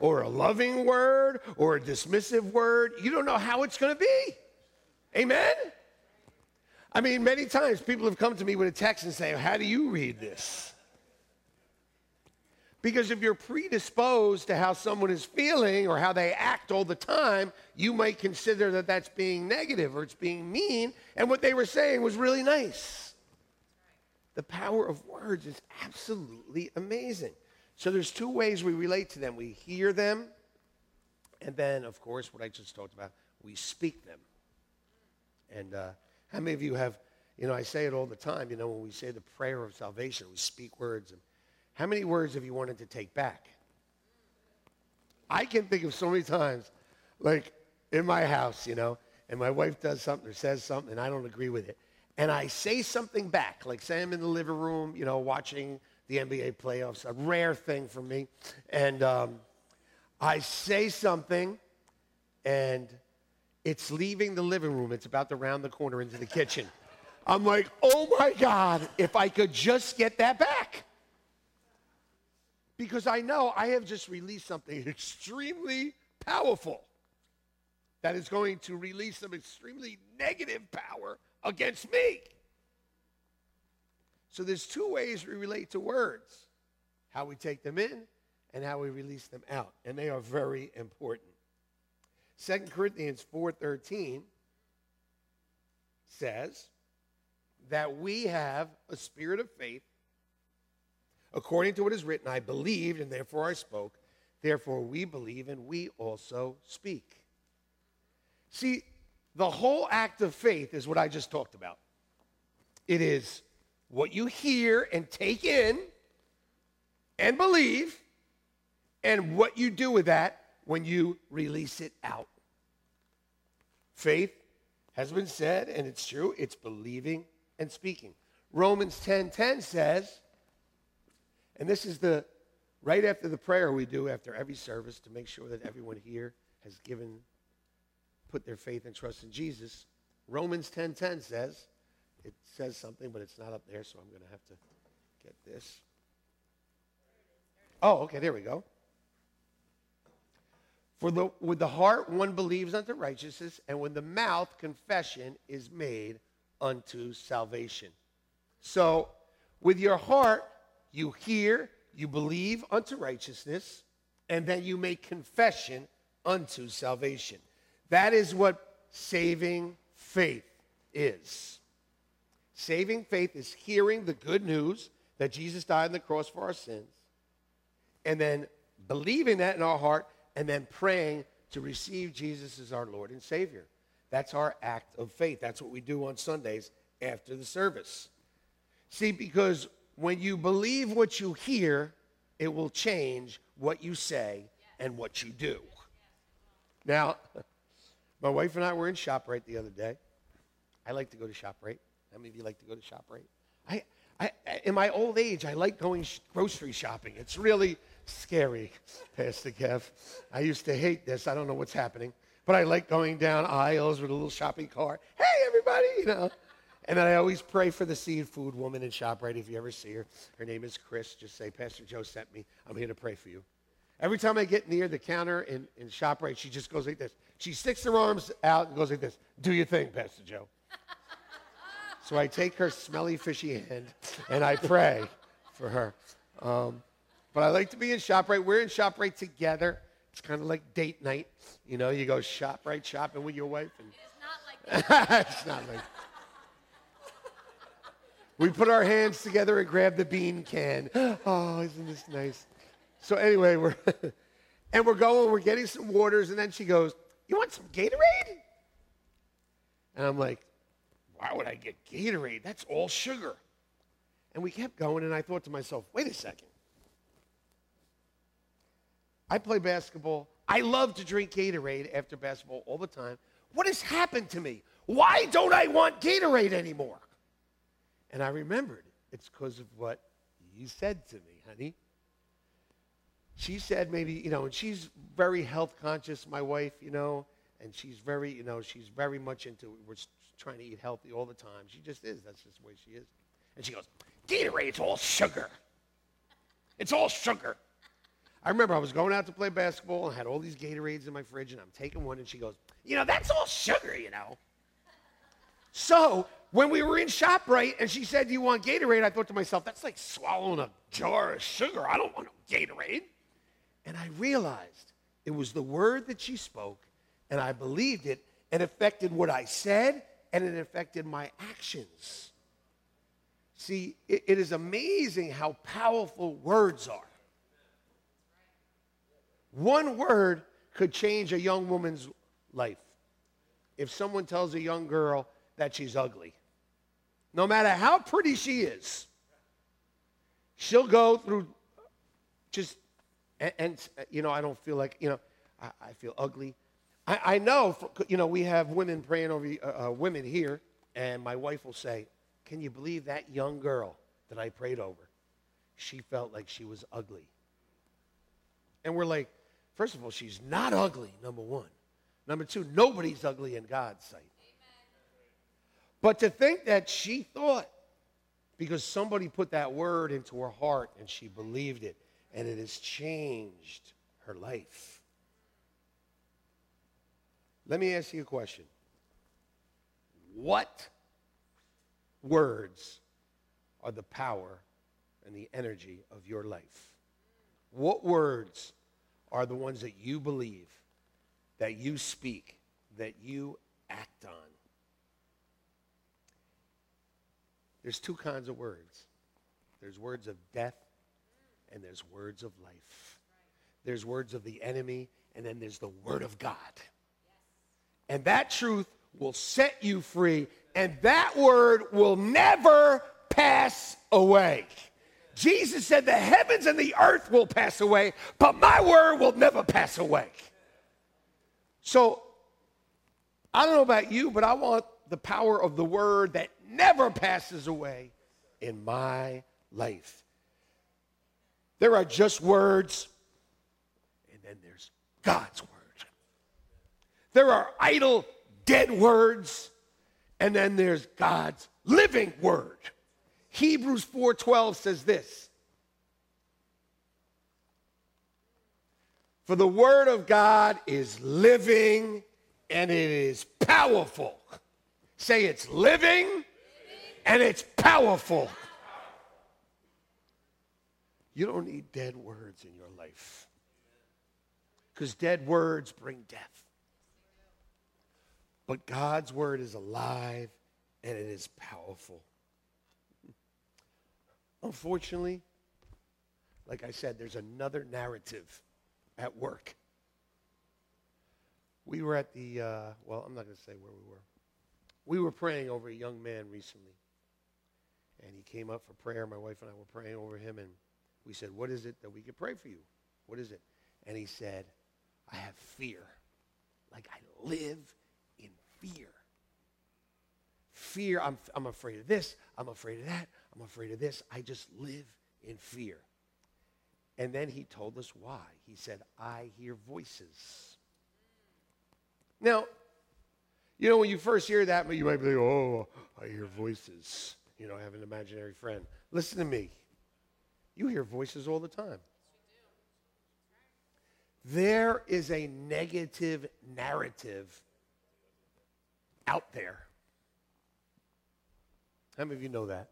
or a loving word or a dismissive word. You don't know how it's going to be. Amen? I mean, many times people have come to me with a text and say, How do you read this? Because if you're predisposed to how someone is feeling or how they act all the time, you might consider that that's being negative or it's being mean, and what they were saying was really nice. The power of words is absolutely amazing. So there's two ways we relate to them. We hear them, and then, of course, what I just talked about, we speak them. And uh, how many of you have, you know, I say it all the time, you know, when we say the prayer of salvation, we speak words. And how many words have you wanted to take back? I can think of so many times, like in my house, you know, and my wife does something or says something and I don't agree with it and I say something back, like say I'm in the living room, you know, watching the NBA playoffs, a rare thing for me, and um, I say something, and it's leaving the living room. It's about to round the corner into the kitchen. I'm like, oh my God, if I could just get that back. Because I know I have just released something extremely powerful that is going to release some extremely negative power against me. So there's two ways we relate to words how we take them in and how we release them out. And they are very important. 2 Corinthians 4:13 says that we have a spirit of faith according to what is written I believed and therefore I spoke therefore we believe and we also speak. See, the whole act of faith is what I just talked about. It is what you hear and take in and believe, and what you do with that when you release it out. Faith has been said, and it's true, it's believing and speaking. Romans 10:10 10, 10 says, and this is the right after the prayer we do after every service to make sure that everyone here has given put their faith and trust in Jesus. Romans 10:10 10, 10 says, it says something, but it's not up there, so I'm going to have to get this. Oh, okay, there we go. For the, with the heart one believes unto righteousness, and with the mouth confession is made unto salvation. So, with your heart, you hear, you believe unto righteousness, and then you make confession unto salvation. That is what saving faith is. Saving faith is hearing the good news that Jesus died on the cross for our sins, and then believing that in our heart, and then praying to receive Jesus as our Lord and Savior. That's our act of faith. That's what we do on Sundays after the service. See, because when you believe what you hear, it will change what you say and what you do. Now, my wife and I were in ShopRite the other day. I like to go to ShopRite. How many of you like to go to ShopRite? I, I, in my old age, I like going sh- grocery shopping. It's really scary, Pastor Kev. I used to hate this. I don't know what's happening. But I like going down aisles with a little shopping cart. Hey, everybody, you know. And then I always pray for the seafood woman in ShopRite. If you ever see her, her name is Chris. Just say, Pastor Joe sent me. I'm here to pray for you. Every time I get near the counter in, in ShopRite, she just goes like this. She sticks her arms out and goes like this. Do your thing, Pastor Joe. So I take her smelly, fishy hand and I pray for her. Um, but I like to be in ShopRite. We're in ShopRite together. It's kind of like date night. You know, you go ShopRite shopping with your wife. And it's not like it's not like we put our hands together and grab the bean can. Oh, isn't this nice? So anyway, we're and we're going, we're getting some waters, and then she goes, You want some Gatorade? And I'm like, Why would I get Gatorade? That's all sugar. And we kept going, and I thought to myself, wait a second. I play basketball. I love to drink Gatorade after basketball all the time. What has happened to me? Why don't I want Gatorade anymore? And I remembered it's because of what you said to me, honey she said maybe, you know, and she's very health conscious, my wife, you know, and she's very, you know, she's very much into, we're trying to eat healthy all the time. She just is. That's just the way she is. And she goes, Gatorade's all sugar. It's all sugar. I I remember I was going out to play basketball and had all these Gatorades in my fridge, and I'm taking one, and she goes, You know, that's all sugar, you know. So when we were in ShopRite and she said, Do you want Gatorade? I thought to myself, That's like swallowing a jar of sugar. I don't want no Gatorade. And I realized it was the word that she spoke, and I believed it, and affected what I said, and it affected my actions. See, it, it is amazing how powerful words are. One word could change a young woman's life. If someone tells a young girl that she's ugly, no matter how pretty she is, she'll go through just, and, and you know, I don't feel like, you know, I, I feel ugly. I, I, know, for, you know, we have women praying over uh, uh, women here, and my wife will say, Can you believe that young girl that I prayed over? She felt like she was ugly. And we're like, First of all, she's not ugly, number one. Number two, nobody's ugly in God's sight. But to think that she thought, because somebody put that word into her heart and she believed it, and it has changed her life. Let me ask you a question. What words are the power and the energy of your life? What words are the ones that you believe, that you speak, that you act on? There's two kinds of words there's words of death, and there's words of life. There's words of the enemy, and then there's the word of God. And that truth will set you free, and that word will never pass away. Jesus said, The heavens and the earth will pass away, but my word will never pass away. So, I don't know about you, but I want the power of the word that never passes away in my life. There are just words, and then there's God's word. There are idle, dead words, and then there's God's living word. Hebrews 4:12 says this. For the word of God is living and it is powerful. Say it's living, and it's powerful. You don't need dead words in your life. Because dead words bring death. But God's word is alive and it is powerful. Unfortunately, like I said, there's another narrative at work. We were at the, uh, well, I'm not going to say where we were. We were praying over a young man recently. And he came up for prayer. My wife and I were praying over him. And we said, What is it that we could pray for you? What is it? And he said, I have fear. Like I live fear. Fear, I'm, I'm afraid of this. I'm afraid of that. I'm afraid of this. I just live in fear. And then he told us why. He said, I hear voices. Now, you know, when you first hear that, you might be like, oh, I hear voices. You know, I have an imaginary friend. Listen to me. You hear voices all the time. There is a negative narrative out there. How many of you know that?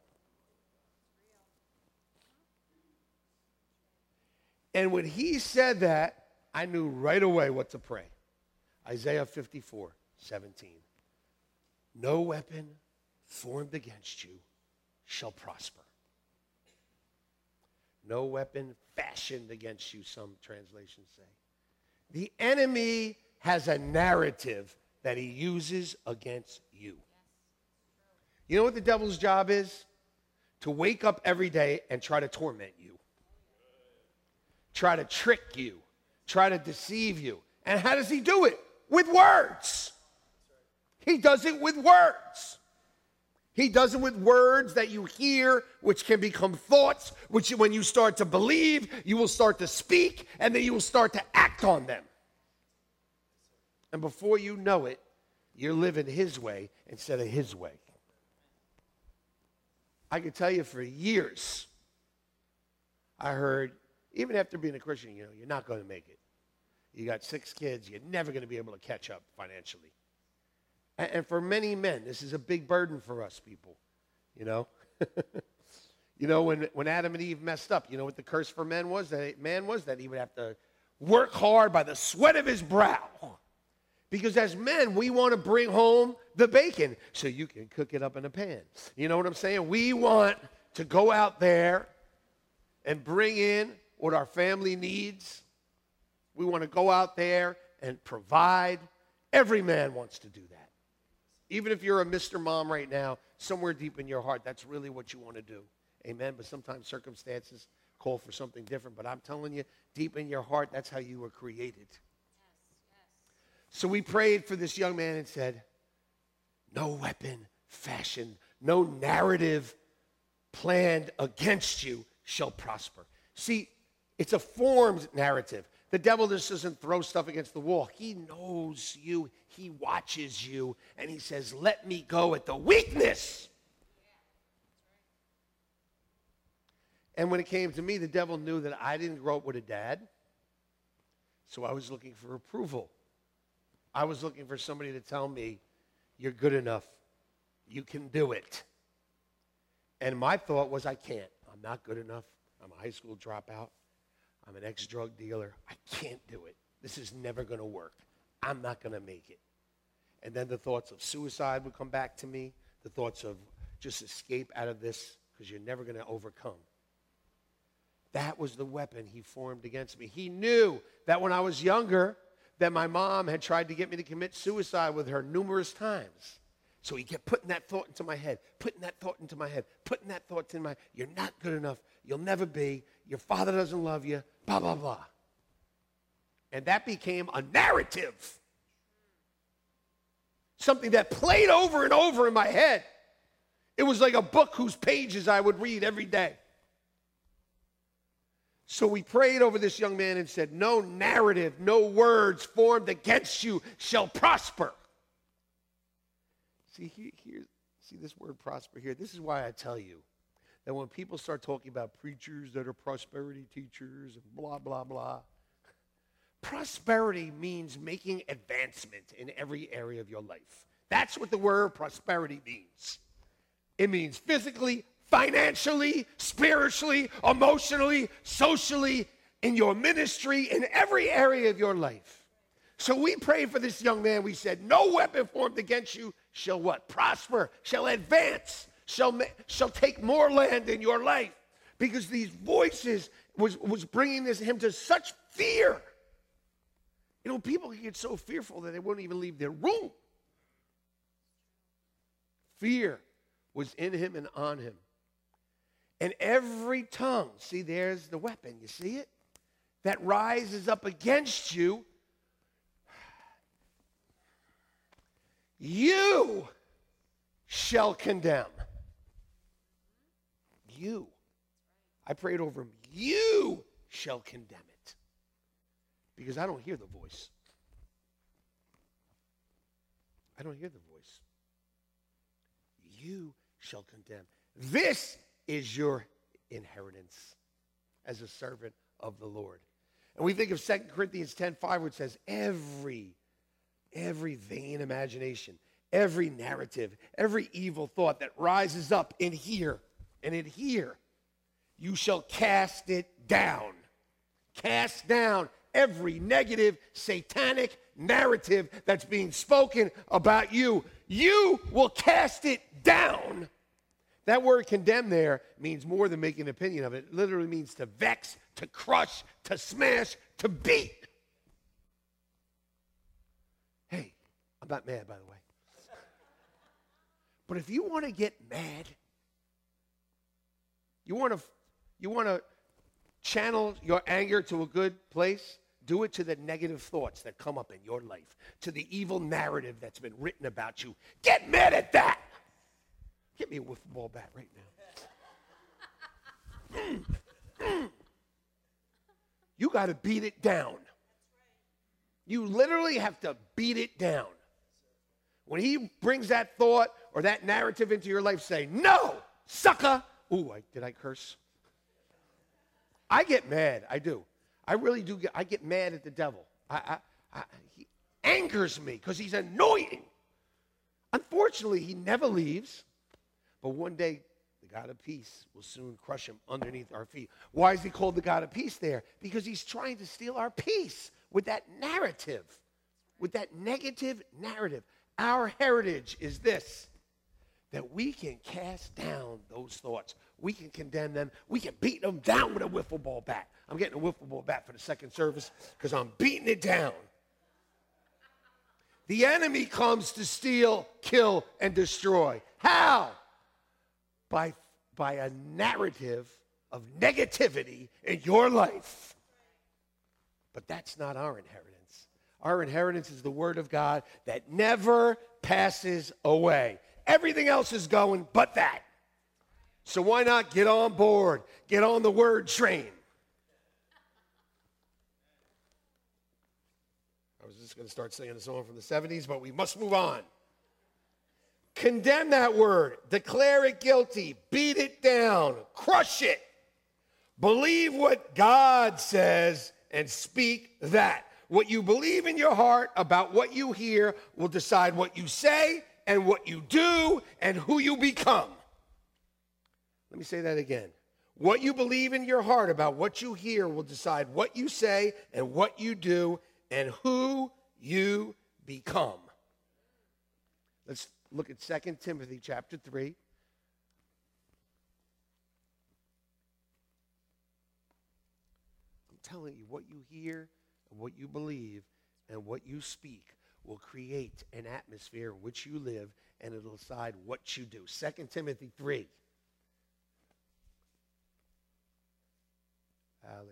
And when he said that, I knew right away what to pray. Isaiah 54, 17. No weapon formed against you shall prosper. No weapon fashioned against you, some translations say. The enemy has a narrative that he uses against you. You know what the devil's job is? To wake up every day and try to torment you try to trick you, try to deceive you. And how does he do it? With words. He does it with words. He does it with words that you hear, which can become thoughts, which when you start to believe, you will start to speak, and then you will start to act on them. And before you know it, you're living his way instead of his way. I can tell you for years, I heard even after being a Christian, you know, you're not going to make it. You got six kids, you're never going to be able to catch up financially. And, and for many men, this is a big burden for us people, you know. you know, when, when Adam and Eve messed up, you know what the curse for men was? That man was that he would have to work hard by the sweat of his brow. Because as men, we want to bring home the bacon so you can cook it up in a pan. You know what I'm saying? We want to go out there and bring in what our family needs. We want to go out there and provide. Every man wants to do that. Even if you're a Mr. Mom right now, somewhere deep in your heart, that's really what you want to do. Amen. But sometimes circumstances call for something different. But I'm telling you, deep in your heart, that's how you were created. So we prayed for this young man and said, No weapon fashioned, no narrative planned against you shall prosper. See, it's a formed narrative. The devil just doesn't throw stuff against the wall. He knows you, he watches you, and he says, Let me go at the weakness. And when it came to me, the devil knew that I didn't grow up with a dad. So I was looking for approval. I was looking for somebody to tell me, You're good enough. You can do it. And my thought was, I can't. I'm not good enough. I'm a high school dropout. I'm an ex drug dealer. I can't do it. This is never going to work. I'm not going to make it. And then the thoughts of suicide would come back to me, the thoughts of just escape out of this because you're never going to overcome. That was the weapon he formed against me. He knew that when I was younger, that my mom had tried to get me to commit suicide with her numerous times. So he kept putting that thought into my head, putting that thought into my head, putting that thought in my you're not good enough, you'll never be, your father doesn't love you, blah blah blah. And that became a narrative. Something that played over and over in my head. It was like a book whose pages I would read every day. So we prayed over this young man and said, No narrative, no words formed against you shall prosper. See, here, here, see this word prosper here. This is why I tell you that when people start talking about preachers that are prosperity teachers and blah, blah, blah, prosperity means making advancement in every area of your life. That's what the word prosperity means. It means physically, financially, spiritually, emotionally, socially, in your ministry, in every area of your life. So we prayed for this young man. We said, No weapon formed against you shall what? Prosper, shall advance, shall, shall take more land in your life. Because these voices was, was bringing this, him to such fear. You know, people can get so fearful that they won't even leave their room. Fear was in him and on him. And every tongue, see, there's the weapon, you see it? That rises up against you you shall condemn. You. I prayed over him. You shall condemn it. Because I don't hear the voice. I don't hear the voice. You shall condemn. This is your inheritance as a servant of the Lord. And we think of 2 Corinthians 10 5, which says, Every every vain imagination, every narrative, every evil thought that rises up in here and in here, you shall cast it down. Cast down every negative satanic narrative that's being spoken about you. You will cast it down. That word condemn there means more than making an opinion of it. It literally means to vex, to crush, to smash, to beat. Hey, I'm not mad, by the way. But if you want to get mad, you want to you want to channel your anger to a good place, do it to the negative thoughts that come up in your life, to the evil narrative that's been written about you. Get mad at that. Get me a wiffle ball bat right now. You got to beat it down. You literally have to beat it down. When he brings that thought or that narrative into your life, say, No, sucker. Ooh, I, did I curse? I get mad. I do. I really do. Get, I get mad at the devil. I, I, I he angers me because he's annoying. Unfortunately, he never leaves. But one day, the God of peace will soon crush him underneath our feet. Why is he called the God of peace there? Because he's trying to steal our peace with that narrative, with that negative narrative. Our heritage is this that we can cast down those thoughts. We can condemn them. We can beat them down with a wiffle ball bat. I'm getting a wiffle ball bat for the second service because I'm beating it down. The enemy comes to steal, kill, and destroy. How? By, by a narrative of negativity in your life. But that's not our inheritance. Our inheritance is the Word of God that never passes away. Everything else is going but that. So why not get on board? Get on the Word train. I was just going to start singing a song from the 70s, but we must move on. Condemn that word, declare it guilty, beat it down, crush it. Believe what God says and speak that. What you believe in your heart about what you hear will decide what you say and what you do and who you become. Let me say that again. What you believe in your heart about what you hear will decide what you say and what you do and who you become. Let's look at 2 Timothy chapter 3. I'm telling you, what you hear and what you believe and what you speak will create an atmosphere in which you live and it'll decide what you do. 2 Timothy 3. Hallelujah.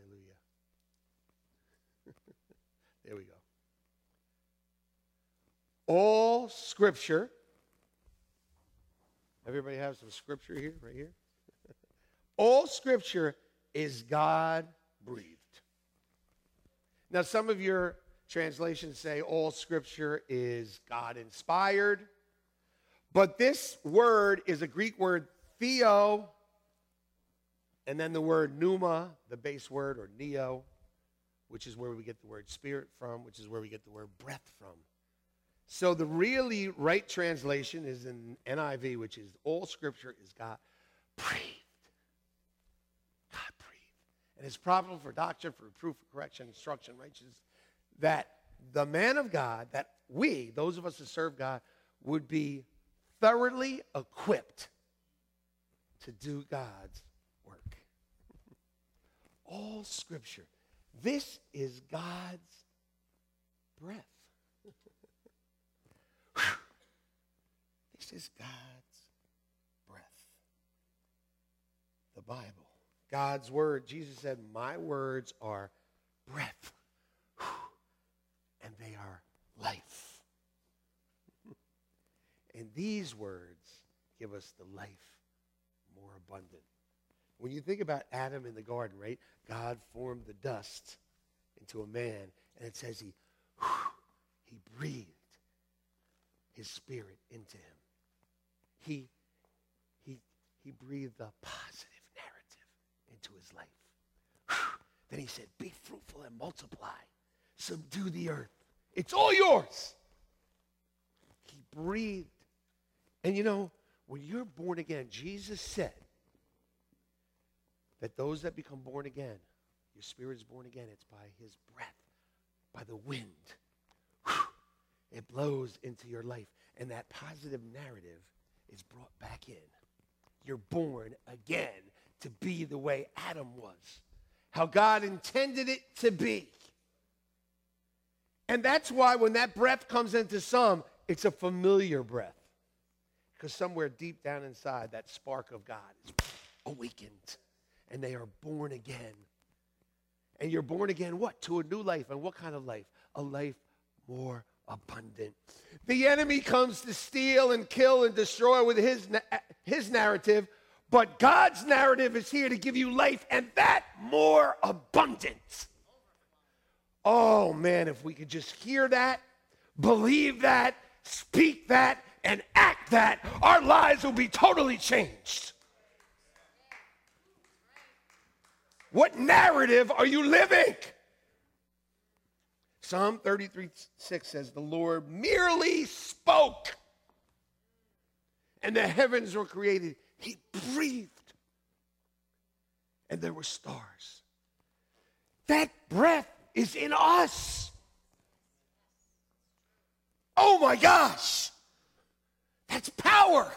there we go. All scripture. Everybody have some scripture here, right here? All scripture is God breathed. Now, some of your translations say all scripture is God inspired, but this word is a Greek word, theo, and then the word pneuma, the base word, or neo, which is where we get the word spirit from, which is where we get the word breath from. So the really right translation is in NIV, which is all scripture is God breathed. God breathed. And it's profitable for doctrine, for proof, for correction, instruction, righteousness, that the man of God, that we, those of us who serve God, would be thoroughly equipped to do God's work. All scripture. This is God's breath. this is God's breath. The Bible. God's word. Jesus said, My words are breath and they are life. and these words give us the life more abundant. When you think about Adam in the garden, right? God formed the dust into a man, and it says he, he breathed his spirit into him. He, he, he breathed a positive narrative into his life. Then he said, Be fruitful and multiply subdue the earth. It's all yours. He breathed. And you know, when you're born again, Jesus said that those that become born again, your spirit is born again, it's by his breath, by the wind. It blows into your life. And that positive narrative is brought back in. You're born again to be the way Adam was, how God intended it to be. And that's why when that breath comes into some, it's a familiar breath. Because somewhere deep down inside, that spark of God is awakened. And they are born again. And you're born again, what? To a new life. And what kind of life? A life more abundant. The enemy comes to steal and kill and destroy with his, his narrative, but God's narrative is here to give you life and that more abundant. Oh man, if we could just hear that, believe that, speak that, and act that, our lives will be totally changed. What narrative are you living? Psalm 33 6 says, The Lord merely spoke, and the heavens were created. He breathed, and there were stars. That breath is in us. Oh my gosh, that's power.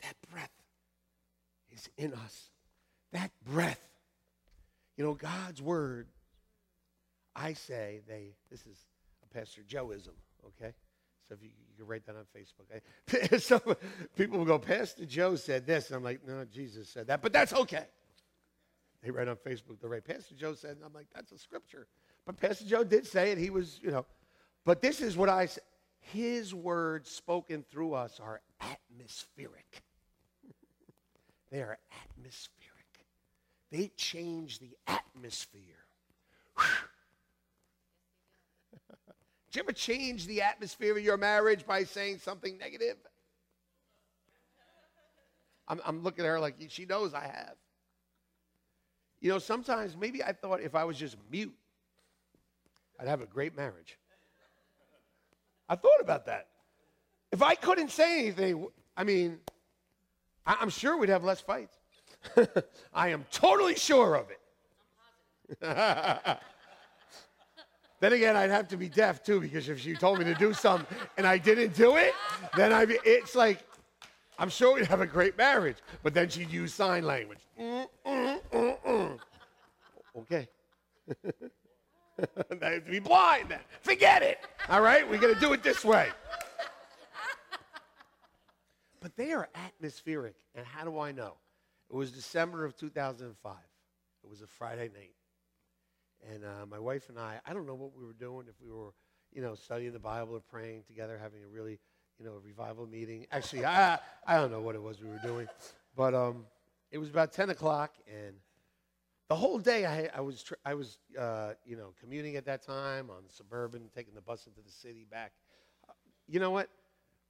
That breath is in us. That breath. You know, God's word I say they, this is a Pastor Joeism, okay? So if you, you can write that on Facebook. Okay? Some people will go, Pastor Joe said this. And I'm like, no, Jesus said that. But that's okay. They write on Facebook, they write, Pastor Joe said, and I'm like, that's a scripture. But Pastor Joe did say it. He was, you know. But this is what I say. His words spoken through us are atmospheric. they are atmospheric. They change the atmosphere. Whew. Did you ever change the atmosphere of your marriage by saying something negative? I'm, I'm looking at her like she knows I have. You know, sometimes maybe I thought if I was just mute, I'd have a great marriage. I thought about that. If I couldn't say anything, I mean, I'm sure we'd have less fights. I am totally sure of it. Then again, I'd have to be deaf too, because if she told me to do something and I didn't do it, then I it's like, I'm sure we'd have a great marriage. But then she'd use sign language. Mm, mm, mm, okay. I have to be blind then. Forget it. All right? We're to do it this way. But they are atmospheric. And how do I know? It was December of 2005. It was a Friday night. And uh, my wife and I, I don't know what we were doing, if we were, you know, studying the Bible or praying together, having a really, you know, revival meeting. Actually, I, I don't know what it was we were doing. But um, it was about 10 o'clock, and the whole day I, I was, tr- I was uh, you know, commuting at that time on Suburban, taking the bus into the city back. You know what?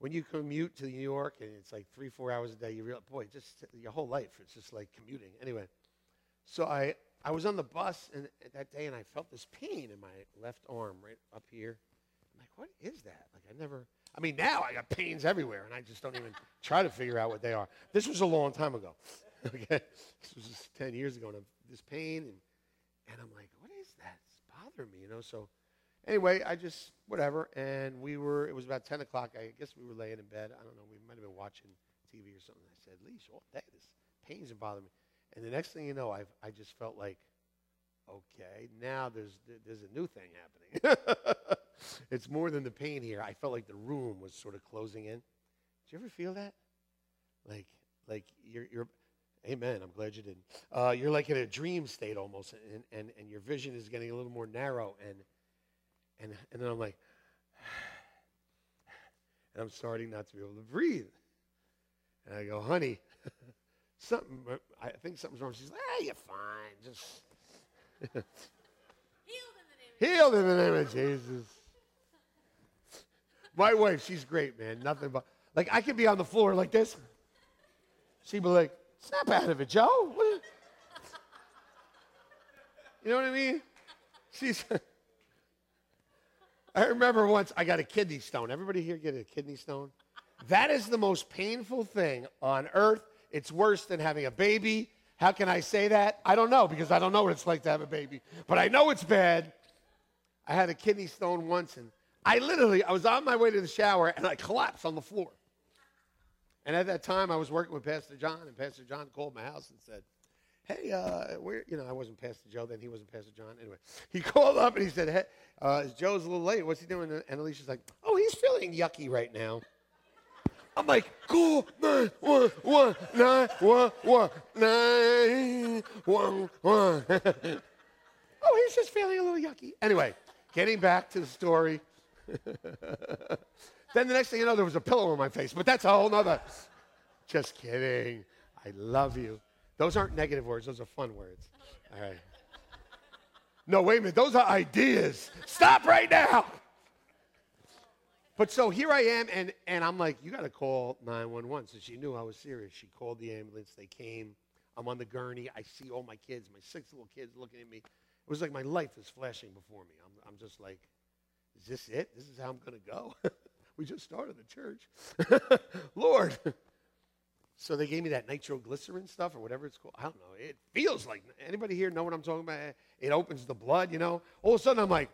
When you commute to New York and it's like three, four hours a day, you realize, boy, just your whole life, it's just like commuting. Anyway, so I, I was on the bus and, uh, that day and I felt this pain in my left arm right up here. I'm like, what is that? Like, I never, I mean, now I got pains everywhere and I just don't even try to figure out what they are. This was a long time ago. okay? This was just 10 years ago. And I'm, this pain, and, and I'm like, what is that? It's bothering me, you know? So, anyway, I just, whatever. And we were, it was about 10 o'clock. I guess we were laying in bed. I don't know. We might have been watching TV or something. I said, Leash, all day, this pains bothering me. And the next thing you know, I, I just felt like, okay, now there's, there's a new thing happening. it's more than the pain here. I felt like the room was sort of closing in. Did you ever feel that? Like, like you're, you're amen, I'm glad you didn't. Uh, you're like in a dream state almost, and, and, and your vision is getting a little more narrow. And, and, and then I'm like, and I'm starting not to be able to breathe. And I go, honey, something, but I think something's wrong. She's like, ah, you're fine. Just healed in the name of Jesus. My wife, she's great, man. Nothing but, like, I could be on the floor like this. She'd be like, snap out of it, Joe. You know what I mean? She's. I remember once I got a kidney stone. Everybody here get a kidney stone? That is the most painful thing on earth it's worse than having a baby. How can I say that? I don't know because I don't know what it's like to have a baby. But I know it's bad. I had a kidney stone once and I literally, I was on my way to the shower and I collapsed on the floor. And at that time, I was working with Pastor John, and Pastor John called my house and said, Hey, uh, where, you know, I wasn't Pastor Joe then, he wasn't Pastor John. Anyway, he called up and he said, Hey, uh, Joe's a little late. What's he doing? And Alicia's like, Oh, he's feeling yucky right now. I'm like, call 911, 911, 911. oh, he's just feeling a little yucky. Anyway, getting back to the story. then the next thing you know, there was a pillow on my face, but that's a whole nother. Just kidding. I love you. Those aren't negative words, those are fun words. All right. No, wait a minute. Those are ideas. Stop right now. But so here I am, and, and I'm like, you got to call 911. So she knew I was serious. She called the ambulance. They came. I'm on the gurney. I see all my kids, my six little kids looking at me. It was like my life is flashing before me. I'm, I'm just like, is this it? This is how I'm going to go? we just started the church. Lord. So they gave me that nitroglycerin stuff or whatever it's called. I don't know. It feels like anybody here know what I'm talking about? It opens the blood, you know. All of a sudden I'm like,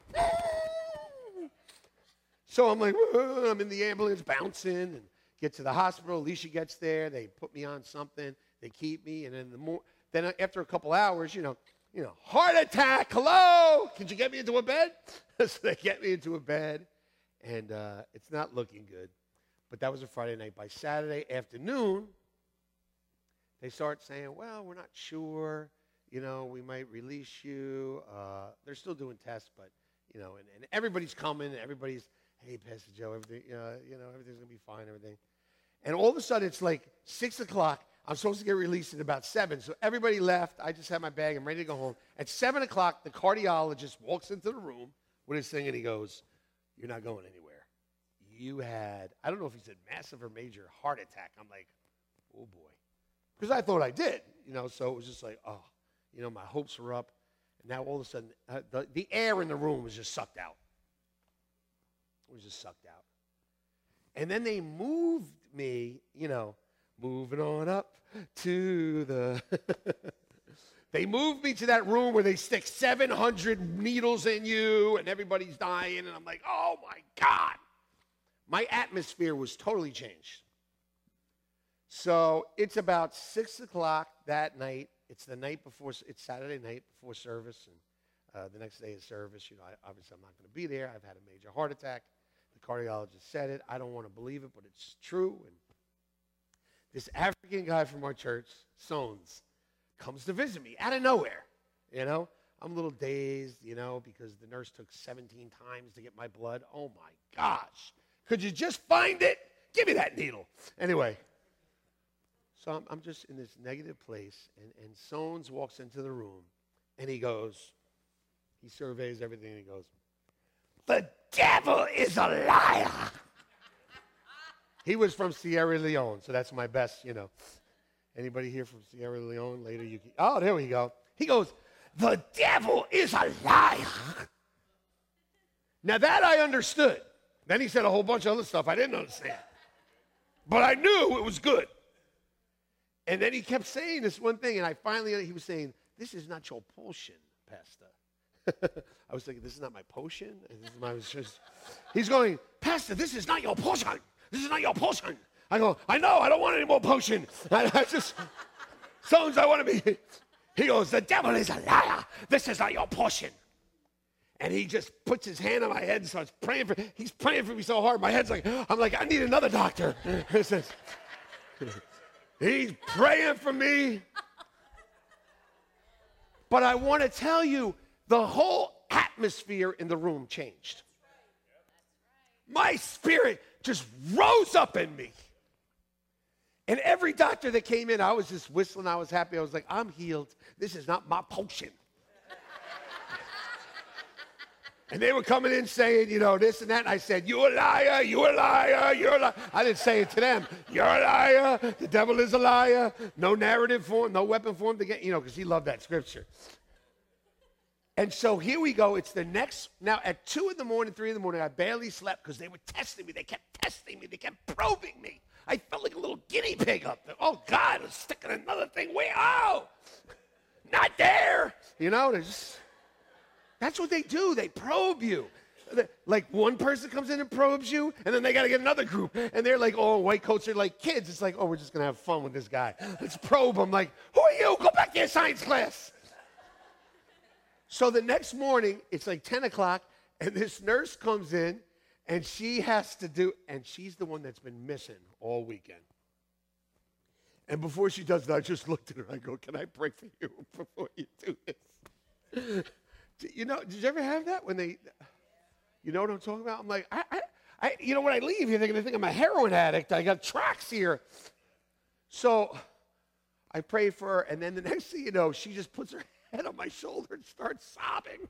so I'm like, I'm in the ambulance bouncing and get to the hospital. Alicia gets there. They put me on something. They keep me, and then the more, then after a couple hours, you know, you know, heart attack. Hello, can you get me into a bed? so they get me into a bed, and uh, it's not looking good. But that was a Friday night. By Saturday afternoon, they start saying, "Well, we're not sure. You know, we might release you." Uh, they're still doing tests, but you know, and, and everybody's coming. And everybody's, "Hey, Pastor Joe, everything, uh, you know, everything's gonna be fine. Everything." And all of a sudden, it's like six o'clock. I'm supposed to get released at about seven. So everybody left. I just had my bag. I'm ready to go home. At seven o'clock, the cardiologist walks into the room with his thing and he goes, You're not going anywhere. You had, I don't know if he said massive or major heart attack. I'm like, Oh boy. Because I thought I did, you know, so it was just like, Oh, you know, my hopes were up. And now all of a sudden, uh, the, the air in the room was just sucked out. Was just sucked out. And then they moved me, you know, moving on up to the. they moved me to that room where they stick 700 needles in you and everybody's dying. And I'm like, oh my God. My atmosphere was totally changed. So it's about six o'clock that night. It's the night before, it's Saturday night before service. And uh, the next day is service. You know, I, obviously I'm not going to be there. I've had a major heart attack. The cardiologist said it. I don't want to believe it, but it's true. And this African guy from our church, Sones, comes to visit me out of nowhere. You know, I'm a little dazed, you know, because the nurse took 17 times to get my blood. Oh my gosh. Could you just find it? Give me that needle. Anyway, so I'm, I'm just in this negative place, and, and Sones walks into the room, and he goes, he surveys everything, and he goes, The devil is a liar. He was from Sierra Leone, so that's my best, you know. Anybody here from Sierra Leone? Later you can, oh, there we go. He goes, the devil is a liar. Now that I understood. Then he said a whole bunch of other stuff I didn't understand. But I knew it was good. And then he kept saying this one thing, and I finally, he was saying, this is not your potion, Pastor. I was thinking, this is not my potion. My, just, he's going, Pastor, this is not your potion. This is not your potion. I go, I know, I don't want any more potion. I, I just, Stones, I want to be. He goes, The devil is a liar. This is not your portion. And he just puts his hand on my head and starts praying for he's praying for me so hard. My head's like, I'm like, I need another doctor. He says, He's praying for me. But I want to tell you, the whole atmosphere in the room changed. My spirit just rose up in me. And every doctor that came in, I was just whistling. I was happy. I was like, I'm healed. This is not my potion. and they were coming in saying, you know, this and that. And I said, You're a liar. You're a liar. You're a liar. I didn't say it to them. You're a liar. The devil is a liar. No narrative for him, no weapon for him to get, you know, because he loved that scripture. And so here we go. It's the next, now at 2 in the morning, 3 in the morning, I barely slept because they were testing me. They kept testing me. They kept probing me. I felt like a little guinea pig up there. Oh, God, I'm sticking another thing. Where? Oh, not there. You know, just, that's what they do. They probe you. Like one person comes in and probes you, and then they got to get another group. And they're like, oh, white coats are like kids. It's like, oh, we're just going to have fun with this guy. Let's probe him. Like, who are you? Go back to your science class. So the next morning, it's like 10 o'clock, and this nurse comes in, and she has to do, and she's the one that's been missing all weekend. And before she does that, I just looked at her. I go, Can I pray for you before you do this? you know, did you ever have that when they, you know what I'm talking about? I'm like, I, I, I you know, when I leave they're going to think I'm a heroin addict. I got tracks here. So I pray for her, and then the next thing you know, she just puts her head on my shoulder and starts sobbing.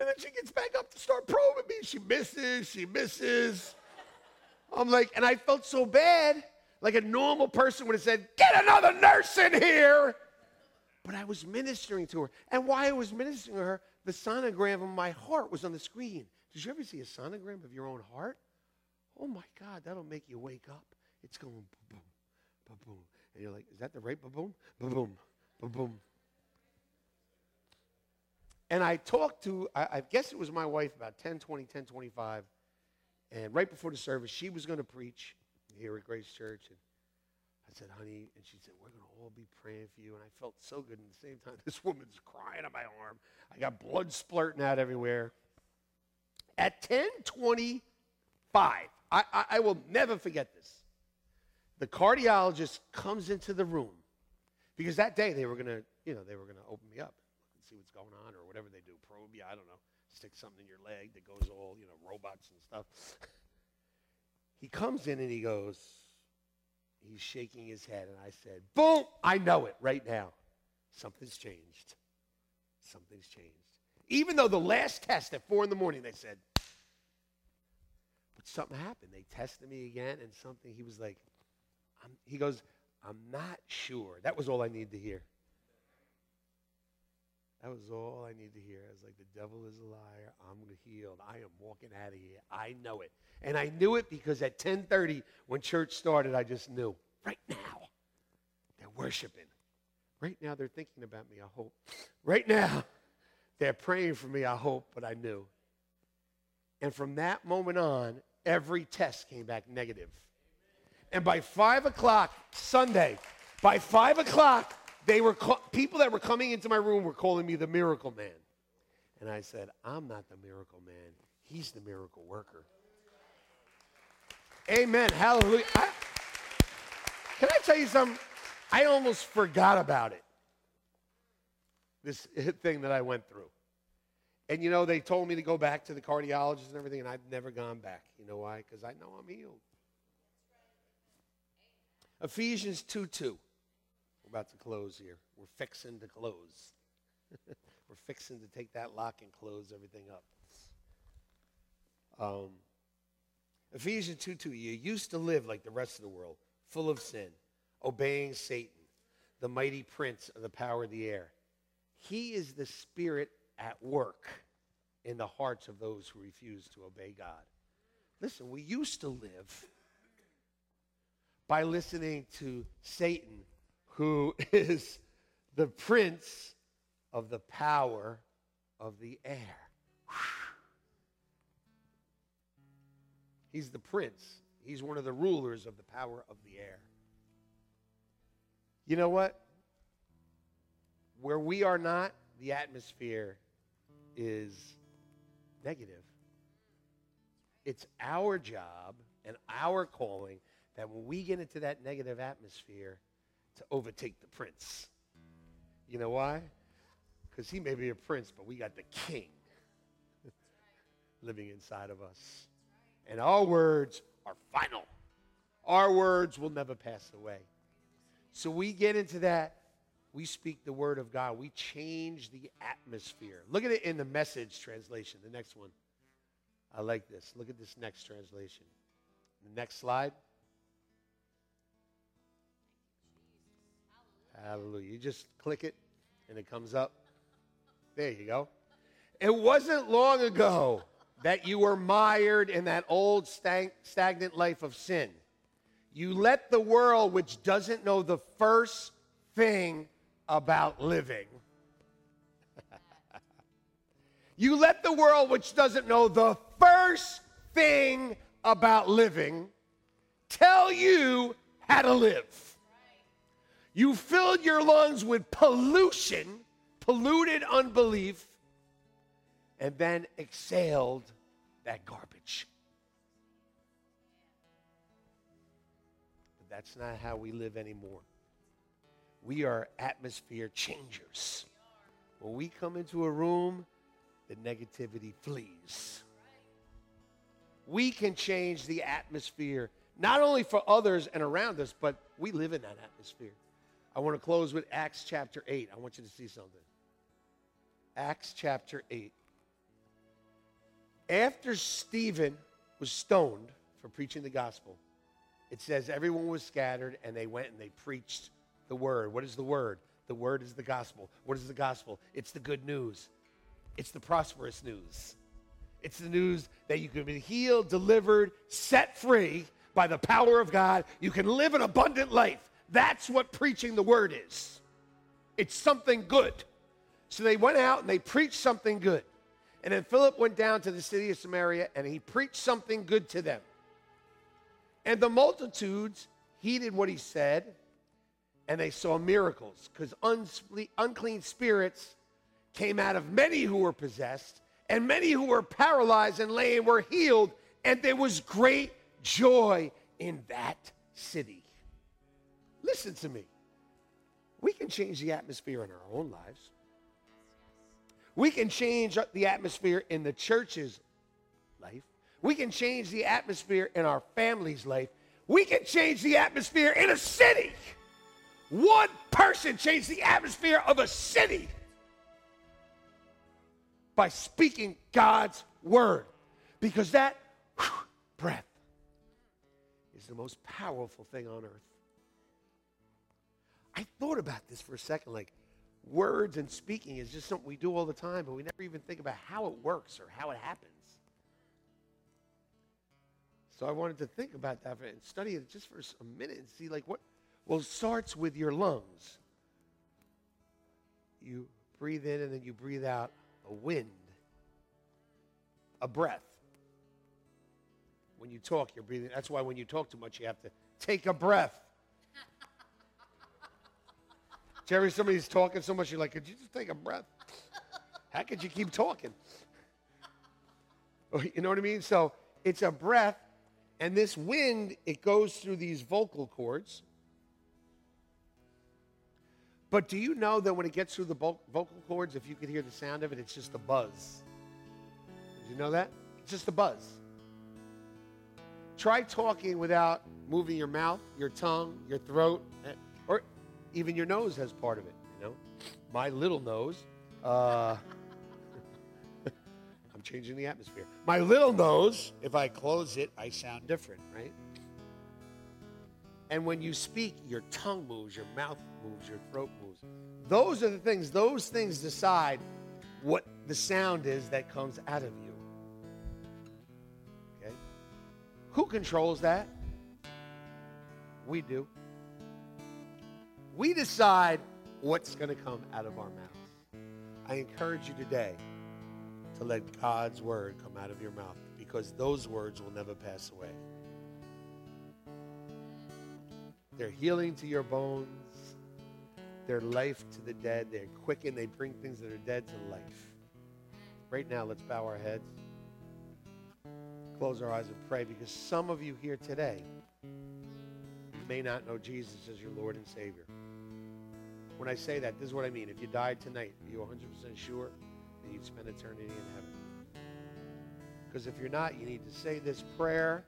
And then she gets back up to start probing me. She misses, she misses. I'm like, and I felt so bad like a normal person would have said, Get another nurse in here. But I was ministering to her. And while I was ministering to her, the sonogram of my heart was on the screen. Did you ever see a sonogram of your own heart? Oh my God, that'll make you wake up. It's going boom, boom, boom, boom. And you're like, is that the right boom, boom, boom, boom, boom? And I talked to, I, I guess it was my wife about 10, 20, 10, 25. And right before the service, she was going to preach here at Grace Church. And I said, honey, and she said, we're going to all be praying for you. And I felt so good. And at the same time, this woman's crying on my arm. I got blood splurting out everywhere. At 1025, I, I, I will never forget this. The cardiologist comes into the room because that day they were going to, you know, they were going to open me up see what's going on or whatever they do, probe you, I don't know, stick something in your leg that goes all, you know, robots and stuff. he comes in and he goes, he's shaking his head, and I said, Boom, I know it right now. Something's changed. Something's changed. Even though the last test at four in the morning, they said, but something happened. They tested me again, and something, he was like, he goes, I'm not sure. That was all I needed to hear. That was all I needed to hear. I was like, the devil is a liar. I'm healed. I am walking out of here. I know it. And I knew it because at 1030, when church started, I just knew. Right now, they're worshiping. Right now, they're thinking about me, I hope. Right now, they're praying for me, I hope, but I knew. And from that moment on, every test came back negative. And by 5 o'clock Sunday, by 5 o'clock, they were people that were coming into my room were calling me the miracle man. And I said, I'm not the miracle man. He's the miracle worker. Amen. Hallelujah. I, can I tell you something? I almost forgot about it. This thing that I went through. And you know, they told me to go back to the cardiologist and everything, and I've never gone back. You know why? Because I know I'm healed. Ephesians 2 2. We're about to close here. We're fixing to close. We're fixing to take that lock and close everything up. Um, Ephesians 2 2. You used to live like the rest of the world, full of sin, obeying Satan, the mighty prince of the power of the air. He is the spirit at work in the hearts of those who refuse to obey God. Listen, we used to live by listening to Satan who is the prince of the power of the air. He's the prince. He's one of the rulers of the power of the air. You know what? Where we are not, the atmosphere is negative. It's our job and our calling that when we get into that negative atmosphere, to overtake the prince. You know why? Because he may be a prince, but we got the king living inside of us. And our words are final. Our words will never pass away. So we get into that. We speak the word of God. We change the atmosphere. Look at it in the message translation, the next one. I like this. Look at this next translation. The next slide. Hallelujah. You just click it and it comes up. There you go. It wasn't long ago that you were mired in that old stag- stagnant life of sin. You let the world, which doesn't know the first thing about living, you let the world, which doesn't know the first thing about living, tell you how to live. You filled your lungs with pollution, polluted unbelief, and then exhaled that garbage. But that's not how we live anymore. We are atmosphere changers. When we come into a room, the negativity flees. We can change the atmosphere, not only for others and around us, but we live in that atmosphere. I want to close with Acts chapter 8. I want you to see something. Acts chapter 8. After Stephen was stoned for preaching the gospel, it says everyone was scattered and they went and they preached the word. What is the word? The word is the gospel. What is the gospel? It's the good news. It's the prosperous news. It's the news that you can be healed, delivered, set free by the power of God. You can live an abundant life. That's what preaching the word is. It's something good. So they went out and they preached something good. And then Philip went down to the city of Samaria and he preached something good to them. And the multitudes heeded what he said and they saw miracles because unclean spirits came out of many who were possessed and many who were paralyzed and lame were healed and there was great joy in that city. Listen to me. We can change the atmosphere in our own lives. We can change the atmosphere in the church's life. We can change the atmosphere in our family's life. We can change the atmosphere in a city. One person changed the atmosphere of a city by speaking God's word. Because that whew, breath is the most powerful thing on earth. I thought about this for a second. Like, words and speaking is just something we do all the time, but we never even think about how it works or how it happens. So I wanted to think about that and study it just for a minute and see, like, what. Well, it starts with your lungs. You breathe in and then you breathe out a wind, a breath. When you talk, you're breathing. That's why when you talk too much, you have to take a breath. Jerry, somebody's talking so much, you're like, could you just take a breath? How could you keep talking? Oh, you know what I mean? So it's a breath, and this wind, it goes through these vocal cords. But do you know that when it gets through the vocal cords, if you could hear the sound of it, it's just a buzz? Did you know that? It's just a buzz. Try talking without moving your mouth, your tongue, your throat, even your nose has part of it, you know? My little nose, uh, I'm changing the atmosphere. My little nose, if I close it, I sound different, right? And when you speak, your tongue moves, your mouth moves, your throat moves. Those are the things, those things decide what the sound is that comes out of you. Okay? Who controls that? We do. We decide what's going to come out of our mouths. I encourage you today to let God's word come out of your mouth because those words will never pass away. They're healing to your bones. They're life to the dead. They're quicken. They bring things that are dead to life. Right now, let's bow our heads, close our eyes, and pray because some of you here today may not know Jesus as your Lord and Savior. When I say that, this is what I mean. If you died tonight, are you 100% sure that you'd spend eternity in heaven? Because if you're not, you need to say this prayer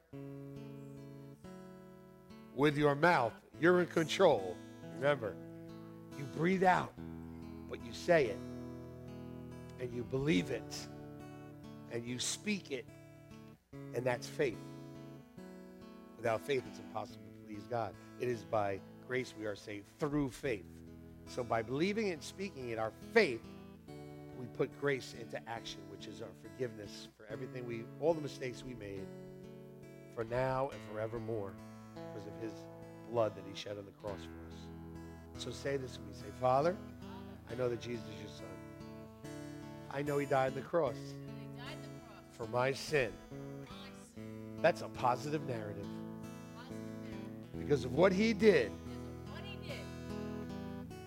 with your mouth. You're in control. Remember, you breathe out, but you say it, and you believe it, and you speak it, and that's faith. Without faith, it's impossible to please God. It is by grace we are saved through faith. So by believing and speaking it, our faith, we put grace into action, which is our forgiveness for everything we, all the mistakes we made, for now and forevermore, because of his blood that he shed on the cross for us. So say this with me. Say, Father, I know that Jesus is your son. I know he died on the cross for my sin. That's a positive narrative. Because of what he did,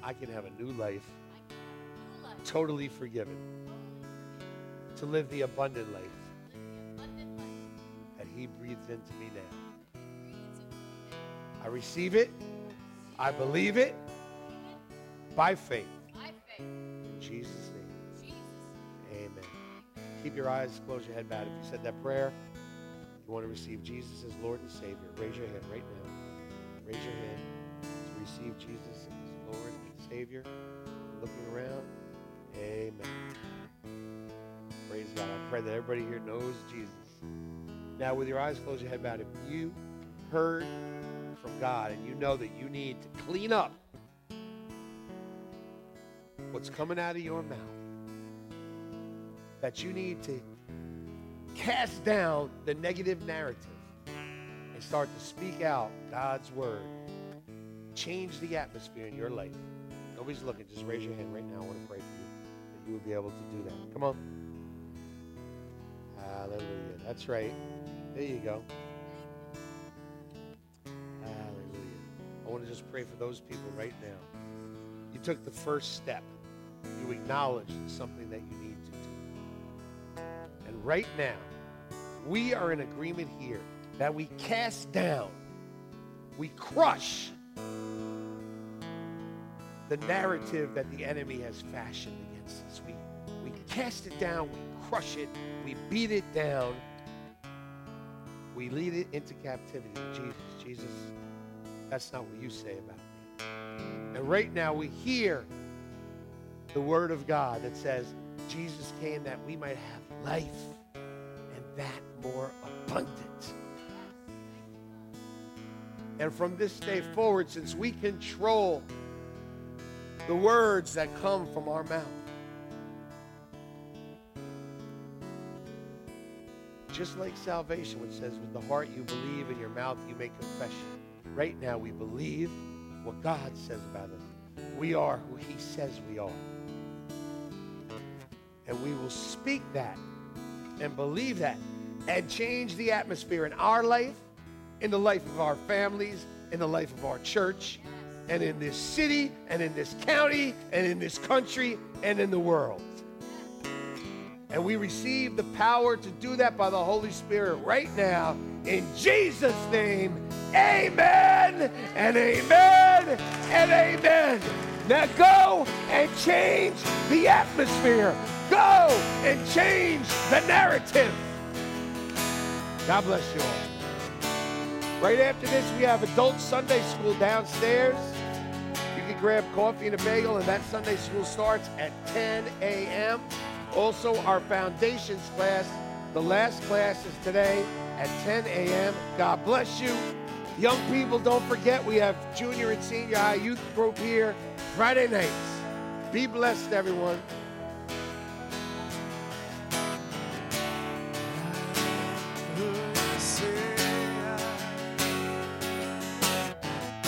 I can have a new life, totally forgiven, to live the abundant life that He breathes into me now. I receive it, I believe it by faith. In Jesus' name. Amen. Keep your eyes closed, your head bowed. If you said that prayer, you want to receive Jesus as Lord and Savior, raise your hand right now. Raise your hand to receive Jesus Savior. Looking around. Amen. Praise God. I pray that everybody here knows Jesus. Now, with your eyes closed, your head bowed, if you heard from God and you know that you need to clean up what's coming out of your mouth, that you need to cast down the negative narrative and start to speak out God's word, change the atmosphere in your life. Nobody's looking. Just raise your hand right now. I want to pray for you that you will be able to do that. Come on. Hallelujah. That's right. There you go. Hallelujah. I want to just pray for those people right now. You took the first step. You acknowledged something that you need to do. And right now, we are in agreement here that we cast down, we crush the narrative that the enemy has fashioned against us. We, we cast it down, we crush it, we beat it down, we lead it into captivity. Jesus, Jesus, that's not what you say about me. And right now we hear the word of God that says Jesus came that we might have life and that more abundant. And from this day forward, since we control the words that come from our mouth, just like salvation, which says, with the heart you believe, in your mouth you make confession. Right now, we believe what God says about us. We are who He says we are. And we will speak that and believe that and change the atmosphere in our life, in the life of our families, in the life of our church, and in this city, and in this county, and in this country, and in the world. And we receive the power to do that by the Holy Spirit right now. In Jesus' name, amen and amen and amen. Now go and change the atmosphere. Go and change the narrative. God bless you all. Right after this, we have adult Sunday school downstairs. Grab coffee and a bagel, and that Sunday school starts at 10 a.m. Also, our foundations class, the last class is today at 10 a.m. God bless you. Young people, don't forget we have junior and senior high youth group here Friday nights. Be blessed, everyone.